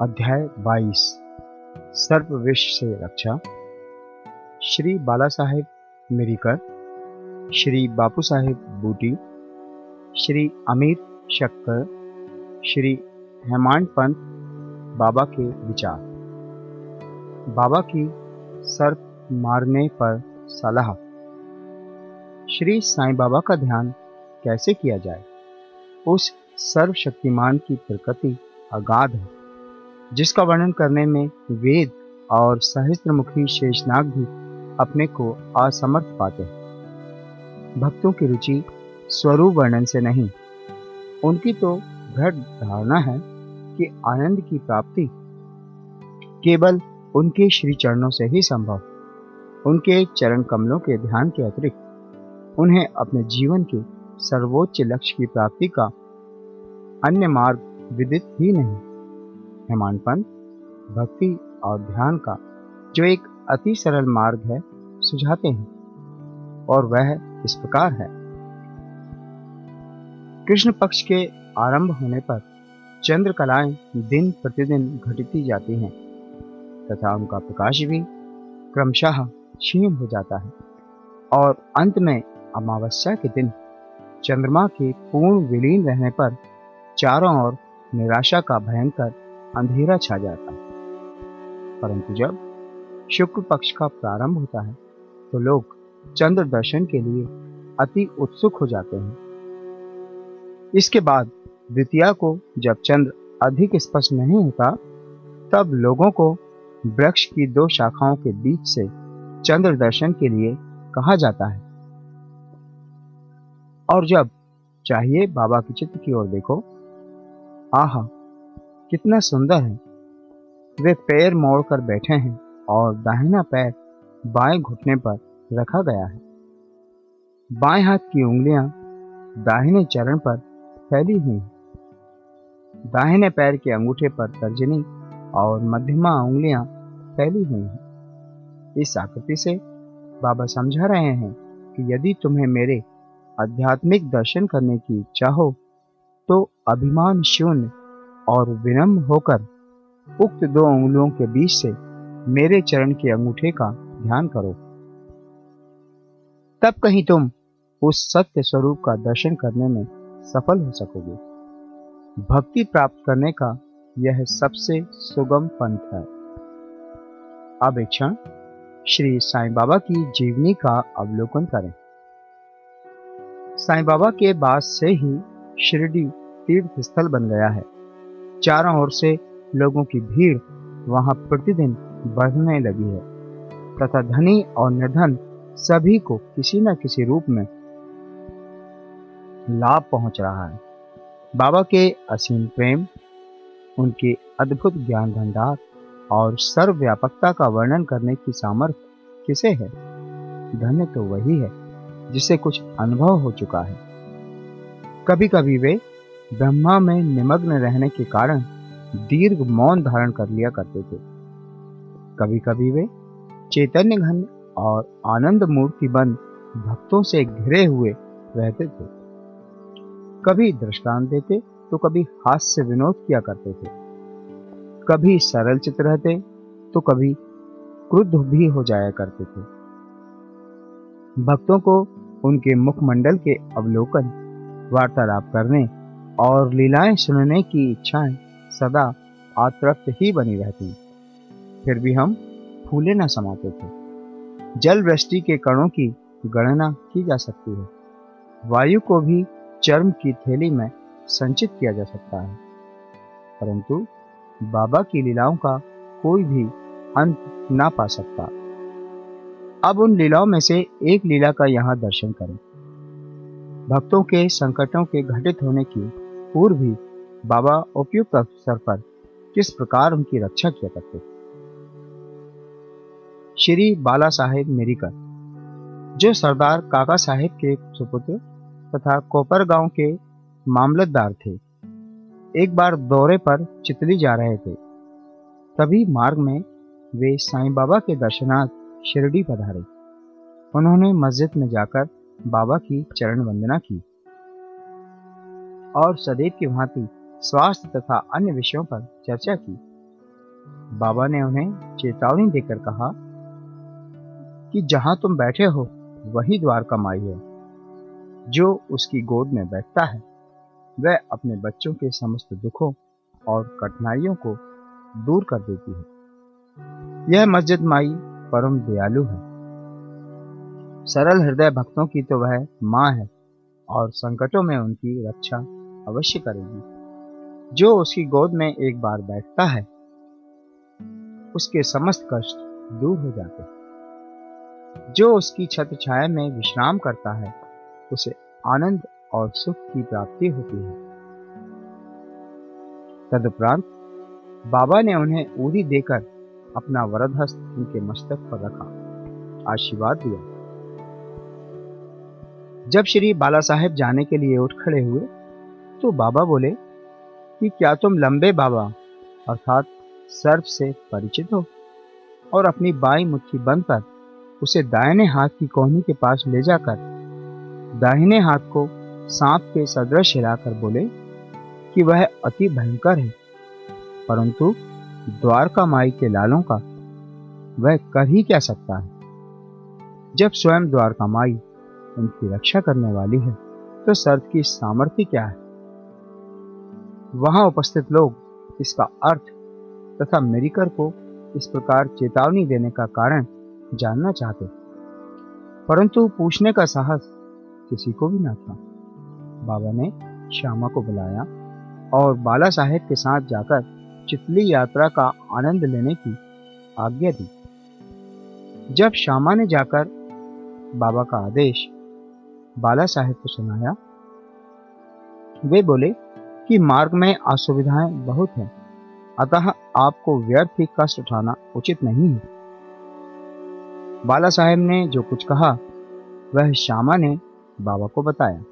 अध्याय 22 सर्प विष से रक्षा। श्री बाला साहेब मिरीकर, श्री बापू साहेब बूटी, श्री अमीर शक्कर, श्री हेमांड पंत बाबा के विचार। बाबा की सर्प मारने पर सलाह। श्री साईं बाबा का ध्यान कैसे किया जाए? उस सर्वशक्तिमान की प्रकृति अगाध है। जिसका वर्णन करने में वेद और सहस्त्रमुखी शेषनाग भी अपने को असमर्थ पाते हैं। भक्तों की रुचि स्वरूप वर्णन से नहीं, उनकी तो दृढ़ धारणा है कि आनंद की प्राप्ति केवल उनके श्री चरणों से ही संभव। उनके चरण कमलों के ध्यान के अतिरिक्त उन्हें अपने जीवन के सर्वोच्च लक्ष्य की प्राप्ति का अन्य मार्ग विदित ही नहीं। हेमानपन भक्ति और ध्यान का जो एक अति सरल मार्ग है, सुझाते हैं। और वह इस प्रकार है। कृष्ण पक्ष के आरंभ होने पर चंद्र कलाएँ दिन प्रतिदिन घटती जाती हैं, तथा उनका प्रकाश भी क्रमशः क्षीण हो जाता है। और अंत में अमावस्या के दिन चंद्रमा के पूर्ण विलीन रहने पर चारों ओर निराशा का भयंकर अंधेरा छा जाता है। परंतु जब शुक्ल पक्ष का प्रारंभ होता है तो लोग चंद्र दर्शन के लिए अति उत्सुक हो जाते हैं। इसके बाद द्वितीया को जब चंद्र अधिक स्पष्ट नहीं होता, तब लोगों को वृक्ष की दो शाखाओं के बीच से चंद्र दर्शन के लिए कहा जाता है। और जब चाहिए बाबा के चित्र की ओर देखो, आहा कितना सुंदर है। वे पैर मोड़कर बैठे हैं और दाहिना पैर बाएँ घुटने पर रखा गया है। बाएँ हाथ की उंगलियाँ दाहिने चरण पर फैली हुई हैं। दाहिने पैर के अंगूठे पर तर्जनी और मध्यमा उंगलियाँ फैली हुई हैं। इस आकृति से बाबा समझा रहे हैं कि यदि तुम्हें मेरे आध्यात्मिक दर्शन करने की इच्छा हो तो अभिमान शून्य और विनम्र होकर उक्त दो उंगलियों के बीच से मेरे चरण के अंगूठे का ध्यान करो। तब कहीं तुम उस सत्य स्वरूप का दर्शन करने में सफल हो सकोगे। भक्ति प्राप्त करने का यह सबसे सुगम पंथ है। अब एक क्षण श्री साईं बाबा की जीवनी का अवलोकन करें। साईं बाबा के बाद से ही शिरडी तीर्थ स्थल बन गया है। चारों ओर से लोगों की भीड़ वहाँ प्रतिदिन बढ़ने लगी है। तथा धनी और निर्धन सभी को किसी न किसी रूप में लाभ पहुँच रहा है। बाबा के असीम प्रेम, उनके अद्भुत ज्ञान भंडार और सर्वव्यापकता का वर्णन करने की सामर्थ्य किसे है? धन्य तो वही है जिसे कुछ अनुभव हो चुका है। कभी कभी वे ब्रह्मा में निमग्न रहने के कारण दीर्घ मौन धारण कर लिया करते थे। कभी कभी वे चैतन्य घन और आनंद मूर्ति बन भक्तों से घिरे हुए रहते थे। कभी दृष्टांत देते तो कभी हास्य विनोद किया करते थे। कभी सरल चित रहते तो कभी क्रुद्ध भी हो जाया करते थे। भक्तों को उनके मुखमंडल के अवलोकन, वार्तालाप करने और लीलाएँ सुनने की इच्छाएँ सदा आतृप्त ही बनी रहती फिर भी हम फूले न समाते थे। जल वृष्टि के कणों की गणना की जा सकती है। वायु को भी चर्म की थैली में संचित किया जा सकता है। परंतु बाबा की लीलाओं का कोई भी अंत ना पा सकता। अब उन लीलाओं में से एक लीला का यहाँ दर्शन करें। भक्तों के संकटों के घटित होने की पूर्व भी बाबा उपयुक्त अवसर पर किस प्रकार उनकी रक्षा किया करते श्री बाला साहेब मेरिकर, जो सरदार काका साहेब के सुपुत्र तथा कोपर गाँव के मामलतदार थे, एक बार दौरे पर चितली जा रहे थे। तभी मार्ग में वे साईं बाबा के दर्शनार्थ शिरडी पधारे। उन्होंने मस्जिद में जाकर बाबा की चरण वंदना की। और सदैव की भांति स्वास्थ्य तथा अन्य विषयों पर चर्चा की। बाबा ने उन्हें चेतावनी देकर कहा कि जहाँ तुम बैठे हो, वही द्वारका माई है। जो उसकी गोद में बैठता है, वह अपने बच्चों के समस्त दुखों और कठिनाइयों को दूर कर देती है। यह मस्जिद माई परम दयालु है। सरल हृदय भक्तों की तो वह माँ है और संकटों में उनकी रक्षा अवश्य करेगी। जो उसकी गोद में एक बार बैठता है, उसके समस्त कष्ट दूर हो जाते हैं। जो उसकी छत्र छाया में विश्राम करता है, उसे आनंद और सुख की प्राप्ति होती है। तदुपरांत बाबा ने उन्हें ऊरी देकर अपना वरद हस्त उनके मस्तक पर रखा, आशीर्वाद दिया। जब श्री बाला साहेब जाने के लिए उठ खड़े हुए तो बाबा बोले कि क्या तुम लंबे बाबा अर्थात सर्प से परिचित हो और अपनी बाई मुट्ठी बंद कर उसे दाहिने हाथ की कोहनी के पास ले जाकर दाहिने हाथ को सांप के सदृश हिलाकर बोले कि वह अति भयंकर है, परंतु द्वारका माई के लालों का वह कर ही क्या सकता है? जब स्वयं द्वारका माई उनकी रक्षा करने वाली है तो सर्द की सामर्थ्य क्या है? वहाँ उपस्थित लोग इसका अर्थ तथा मेरिकर को इस प्रकार चेतावनी देने का कारण जानना चाहते। परंतु पूछने का साहस किसी को भी ना था। बाबा ने श्यामा को बुलाया और बाला साहेब के साथ जाकर चितली यात्रा का आनंद लेने की आज्ञा दी। जब श्यामा ने जाकर बाबा का आदेश बाला साहेब को सुनाया, वे बोले कि मार्ग में असुविधाएँ बहुत हैं। अतः आपको व्यर्थ ही कष्ट उठाना उचित नहीं है। बाला साहेब ने जो कुछ कहा, वह श्यामा ने बाबा को बताया।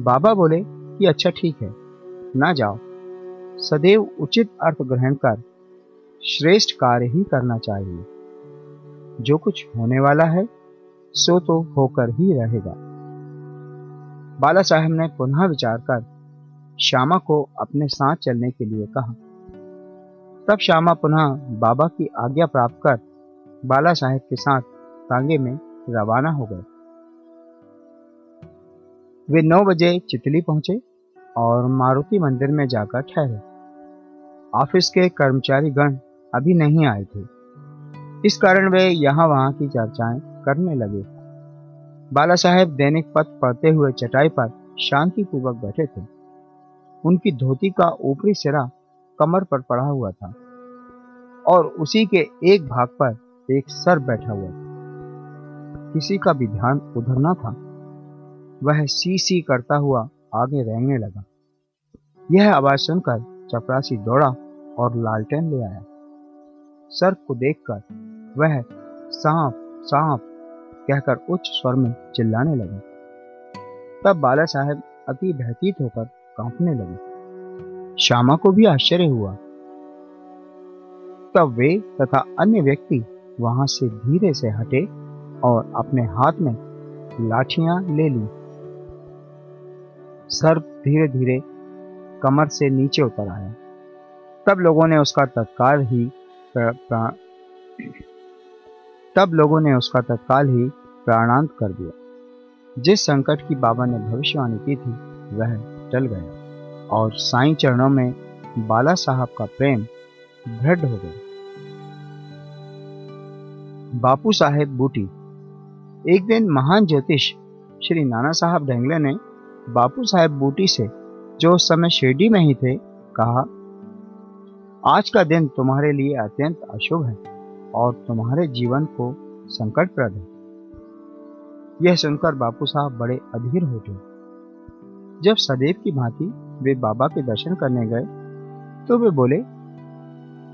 बाबा बोले कि अच्छा ठीक है, ना जाओ। सदैव उचित अर्थ ग्रहण कर, श्रेष्ठ कार्य ही करना चाहिए। जो कुछ होने वाला है, सो तो होकर ही रहेगा। बाला साहेब ने पुनः विचार कर श्यामा को अपने साथ चलने के लिए कहा। तब श्यामा पुनः बाबा की आज्ञा प्राप्त कर बाला साहेब के साथ तांगे में रवाना हो गए। वे नौ बजे चितली पहुँचे और मारुति मंदिर में जाकर ठहरे। ऑफ़िस के कर्मचारी गण अभी नहीं आए थे। इस कारण वे यहाँ वहाँ की चर्चाएँ करने लगे। बाला साहेब दैनिक पथ पढ़ते हुए चटाई पर शांतिपूर्वक बैठे थे। उनकी धोती का ऊपरी सिरा कमर पर पड़ा हुआ था और उसी के एक भाग पर एक सर बैठा हुआ था। किसी का भी ध्यान उधर न था। वह सी सी करता हुआ आगे रेंगने लगा। यह आवाज़ सुनकर चपरासी दौड़ा और लालटेन ले आया। सर को देखकर वह सांप सांप कहकर उच्च स्वर में चिल्लाने लगा। तब बाला साहेब अति भयभीत होकर कांपने लगे। श्यामा को भी आश्चर्य हुआ। तब वे तथा अन्य व्यक्ति वहाँ से धीरे से हटे और अपने हाथ में लाठियाँ ले ली। सर्प धीरे धीरे कमर से नीचे उतर आया। तब लोगों ने उसका तत्काल ही तब लोगों ने उसका तत्काल ही प्राणांत कर दिया। जिस संकट की बाबा ने भविष्यवाणी की थी, वह टल गया। और साईं चरणों में बाला साहब का प्रेम दृढ़ हो गया। बापू साहेब बूटी, एक दिन महान ज्योतिष श्री नाना साहब ढेंगले ने बापू साहेब बूटी से जो उस समय शिरडी में ही थे, कहा, आज का दिन तुम्हारे लिए अत्यंत अशुभ है और तुम्हारे जीवन को संकटप्रद है। यह सुनकर बापू साहब बड़े अधीर हो गए। जब सदैव की भांति वे बाबा के दर्शन करने गए तो वे बोले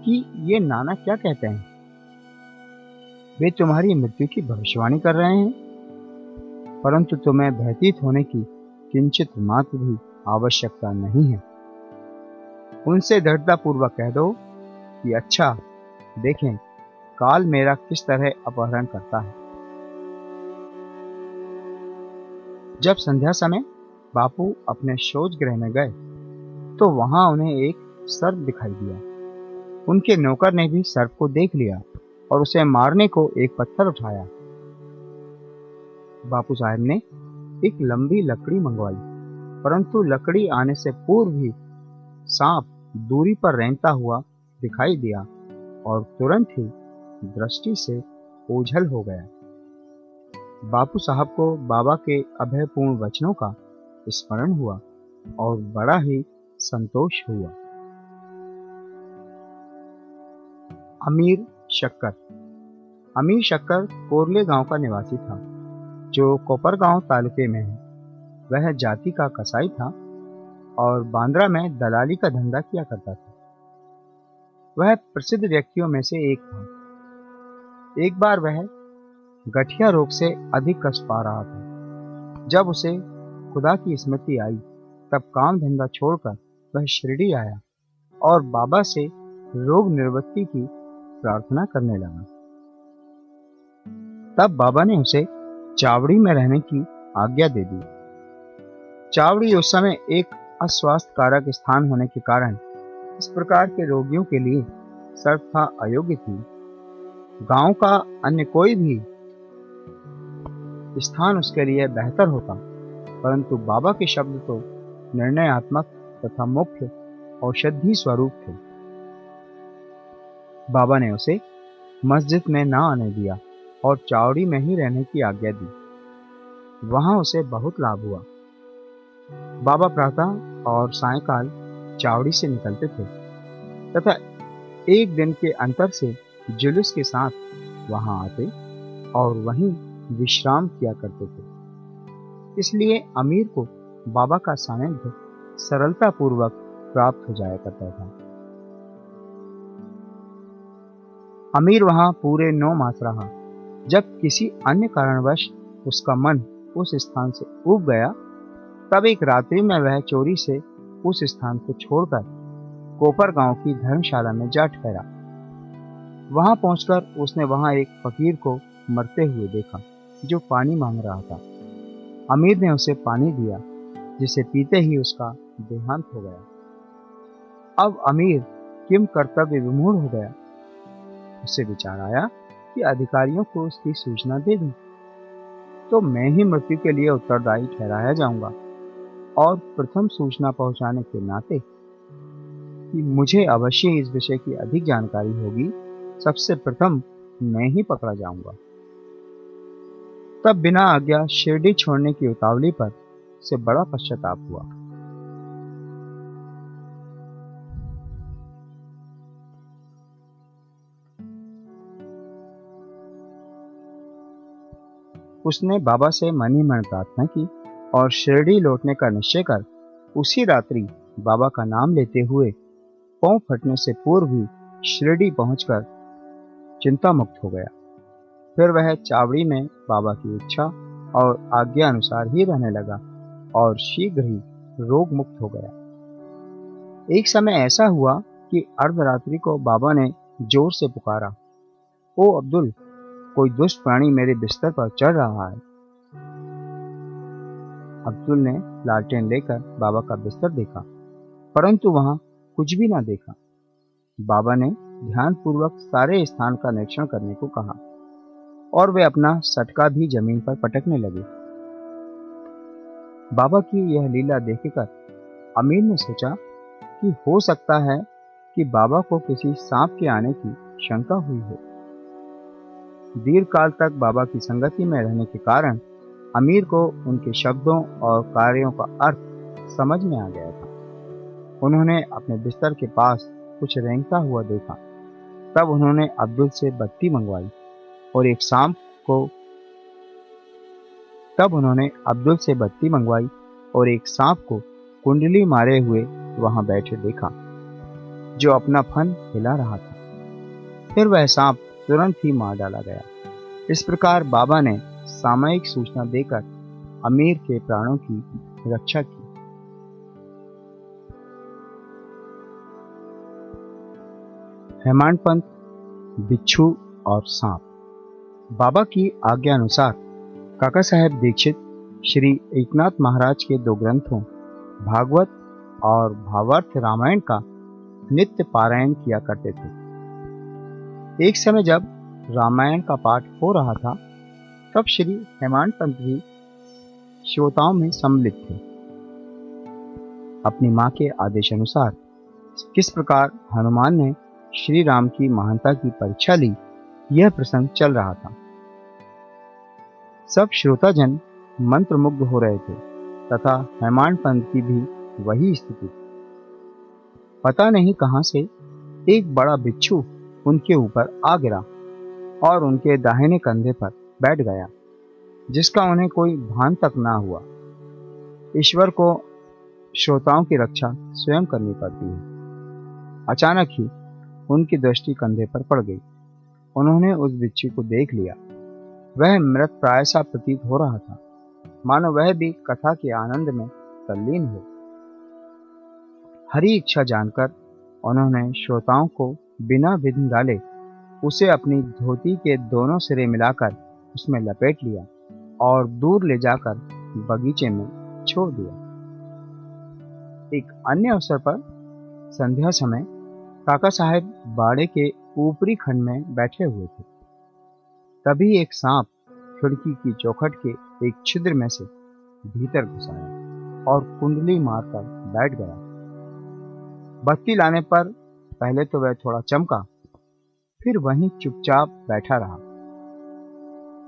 कि ये नाना क्या कहते हैं? वे तुम्हारी मृत्यु की भविष्यवाणी कर रहे हैं। परंतु तुम्हें भयभीत होने की किंचित मात्र भी आवश्यकता नहीं है। उनसे दृढ़ता पूर्वक कह दो कि अच्छा देखें, काल मेरा किस तरह अपहरण करता है। जब संध्या समय बापू अपने शोज़ गृह में गए तो वहाँ उन्हें एक सर्प दिखाई दिया। उनके नौकर ने भी सर्प को देख लिया और उसे मारने को एक पत्थर उठाया। बापू साहब ने एक लंबी लकड़ी मंगवाई, परंतु लकड़ी आने से पूर्व ही सांप दूरी पर रेंगता हुआ दिखाई दिया और तुरंत ही दृष्टि से ओझल हो गया। बापू साहब को बाबा के अभयपूर्ण वचनों का स्मरण हुआ और बड़ा ही संतोष हुआ। अमीर शक्कर। अमीर शक्कर कोरले गाँव का निवासी था, जो कोपरगांव तालुके में है। वह जाति का कसाई था और बांद्रा में दलाली का धंधा किया करता था। वह प्रसिद्ध व्यक्तियों में से एक था। एक बार वह गठिया रोग से अधिक कष्ट पा रहा था। जब उसे खुदा की स्मृति आई। तब काम धंधा छोड़कर वह शिरडी आया और बाबा से रोग निर्वृत्ति की प्रार्थना करने लगा। तब बाबा ने उसे चावड़ी में रहने की आज्ञा दे दी। चावड़ी उस समय एक अस्वास्थ्य कारक स्थान होने के कारण इस प्रकार के रोगियों के लिए सर्वथा अयोग्य थी। गाँव का अन्य कोई भी स्थान उसके लिए बेहतर होता। परंतु बाबा के शब्द तो निर्णयात्मक तथा मुख्य औषधि स्वरूप थे। बाबा ने उसे मस्जिद में न आने दिया और चावड़ी में ही रहने की आज्ञा दी। वहाँ उसे बहुत लाभ हुआ। बाबा प्रातः और सायकाल चावड़ी से निकलते थे तथा एक दिन के अंतर से जुलूस के साथ वहाँ आते और वहीं विश्राम किया करते थे। इसलिए अमीर को बाबा का सानिध्य सरलता पूर्वक प्राप्त हो जाया करता था। अमीर वहाँ पूरे नौ मास रहा। जब किसी अन्य कारणवश उसका मन उस स्थान से उब गया, तब एक रात्रि में वह चोरी से उस स्थान को छोड़कर कोपर गाँव की धर्मशाला में जा ठहरा। वहाँ पहुंचकर उसने वहाँ एक फकीर को मरते हुए देखा, जो पानी मांग रहा था। अमीर ने उसे पानी दिया, जिसे पीते ही उसका देहांत हो गया। अब अमीर किम कर्तव्य विमूढ़ हो गया। उसे विचार आया कि अधिकारियों को उसकी सूचना दे दूँ। तो मैं ही मृत्यु के लिए उत्तरदायी ठहराया जाऊँगा और प्रथम सूचना पहुँचाने के नाते कि मुझे अवश्य इस विषय की अधिक जानकारी होगी। सबसे प्रथम मैं ही पकड़ा जाऊँगा। तब बिना आज्ञा शिरडी छोड़ने की उतावली पर से बड़ा पश्चाताप हुआ। उसने बाबा से मनी मन प्रार्थना की और शिरडी लौटने का निश्चय कर उसी रात्रि बाबा का नाम लेते हुए पाँव फटने से पूर्व ही शिरडी पहुंचकर चिंता मुक्त हो गया। फिर वह चावड़ी में बाबा की इच्छा और आज्ञा अनुसार ही रहने लगा और शीघ्र ही रोग मुक्त हो गया। एक समय ऐसा हुआ कि अर्धरात्रि को बाबा ने ज़ोर से पुकारा, ओ अब्दुल, कोई दुष्ट प्राणी मेरे बिस्तर पर चढ़ रहा है? अब्दुल ने लालटेन लेकर बाबा का बिस्तर देखा, परंतु वहाँ कुछ भी ना देखा। बाबा ने ध्यानपूर्वक सारे स्थान का निरीक्षण करने को कहा। और वे अपना सटका भी ज़मीन पर पटकने लगे। बाबा की यह लीला देखकर अमीर ने सोचा कि हो सकता है कि बाबा को किसी सांप के आने की शंका हुई हो। दीर्घ काल तक बाबा की संगति में रहने के कारण अमीर को उनके शब्दों और कार्यों का अर्थ समझ में आ गया था। उन्होंने अपने बिस्तर के पास कुछ रेंगता हुआ देखा। तब उन्होंने अब्दुल से बत्ती मंगवाई। और एक शाम को तब उन्होंने अब्दुल से बत्ती मंगवाई और एक सांप को कुंडली मारे हुए वहाँ बैठे देखा, जो अपना फन हिला रहा था। फिर वह सांप तुरंत ही मार डाला गया। इस प्रकार बाबा ने सामयिक सूचना देकर अमीर के प्राणों की रक्षा की। हेमांड पंत बिच्छू और सांप। बाबा की आज्ञा अनुसार काका साहेब दीक्षित श्री एकनाथ महाराज के दो ग्रंथों, भागवत और भावार्थ रामायण का नित्य पारायण किया करते थे। एक समय जब रामायण का पाठ हो रहा था, तब श्री हेमान पंत भी श्रोताओं में सम्मिलित थे। अपनी माँ के आदेश अनुसार किस प्रकार हनुमान ने श्री राम की महानता की परीक्षा ली यह प्रसंग चल रहा था। सब श्रोताजन मंत्रमुग्ध हो रहे थे तथा हेमान पंत की भी वही स्थिति। पता नहीं कहाँ से एक बड़ा बिच्छू उनके ऊपर आ गिरा और उनके दाहिने कंधे पर बैठ गया, जिसका उन्हें कोई भान तक ना हुआ। ईश्वर को श्रोताओं की रक्षा स्वयं करनी पड़ती है। अचानक ही उनकी दृष्टि कंधे पर पड़ गई। उन्होंने उस बिच्छू को देख लिया। वह मृत प्राय सा प्रतीत हो रहा था। मानो वह भी कथा के आनंद में तल्लीन हो। हरी इच्छा जानकर उन्होंने श्रोताओं को बिना विघ्न डाले उसे अपनी धोती के दोनों सिरे मिलाकर उसमें लपेट लिया और दूर ले जाकर बगीचे में छोड़ दिया। एक अन्य अवसर पर संध्या समय काका साहेब बाड़े के ऊपरी खंड में बैठे हुए थे। तभी एक सांप खिड़की की चौखट के एक छिद्र में से भीतर घुस आया और कुंडली मारकर बैठ गया। बत्ती लाने पर पहले तो वह थोड़ा चमका, फिर वहीं चुपचाप बैठा रहा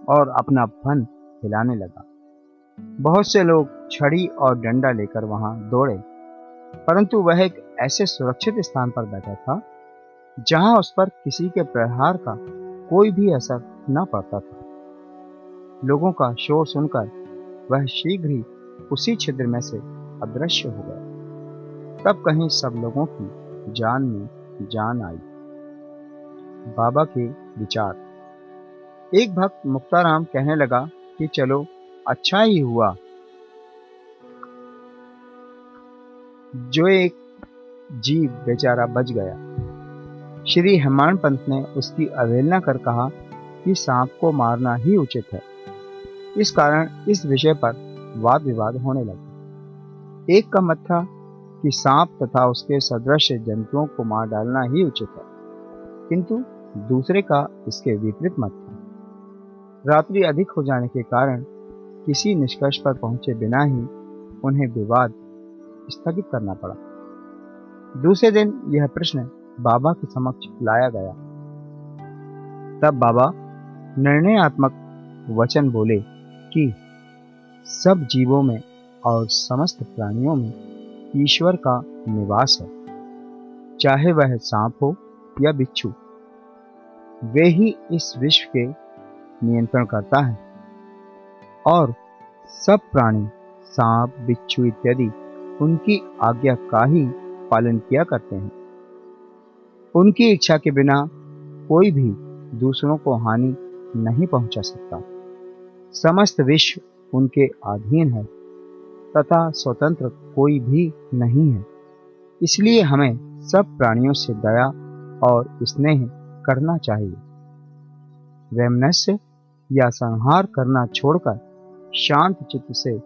और अपना फन हिलाने लगा। बहुत से लोग छड़ी और डंडा लेकर वहाँ दौड़े, परंतु वह एक ऐसे सुरक्षित स्थान पर बैठा था जहाँ उस पर किसी के प्रहार का कोई भी असर न पड़ता था। लोगों का शोर सुनकर वह शीघ्र ही उसी छिद्र में से अदृश्य हो गया। तब कहीं सब लोगों की जान में जान आई। बाबा के विचार। एक भक्त मुक्ताराम कहने लगा कि चलो अच्छा ही हुआ। जो एक जीव बेचारा बच गया। श्री हेमान पंत ने उसकी अवहेलना कर कहा कि सांप को मारना ही उचित है। इस कारण इस विषय पर वाद विवाद होने लगे। एक का मत था कि सांप तथा उसके सदृश जंतुओं को मार डालना ही उचित है, किंतु दूसरे का इसके विपरीत मत था। रात्रि अधिक हो जाने के कारण किसी निष्कर्ष पर पहुँचे बिना ही उन्हें विवाद स्थगित करना पड़ा। दूसरे दिन यह प्रश्न बाबा के समक्ष लाया गया। तब बाबा निर्णयात्मक वचन बोले कि सब जीवों में और समस्त प्राणियों में ईश्वर का निवास है। चाहे वह सांप हो या बिच्छू, वे ही इस विश्व के नियंत्रण करता है। और सब प्राणी, सांप, बिच्छू इत्यादि उनकी आज्ञा का ही पालन किया करते हैं। उनकी इच्छा के बिना कोई भी दूसरों को हानि नहीं पहुँचा सकता। समस्त विश्व उनके अधीन है, तथा स्वतंत्र कोई भी नहीं है। इसलिए हमें सब प्राणियों से दया और स्नेह करना चाहिए। वैमनस्य या संहार करना छोड़कर शांत चित्त से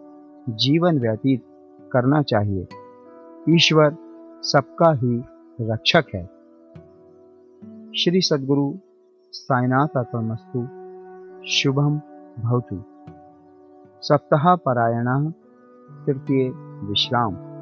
जीवन व्यतीत करना चाहिए। ईश्वर सबका ही रक्षक है। श्री सद्गुरु साईनाथ अर्पणमस्तु शुभम भवतु। सप्ताह पारायण तृतीय विश्राम।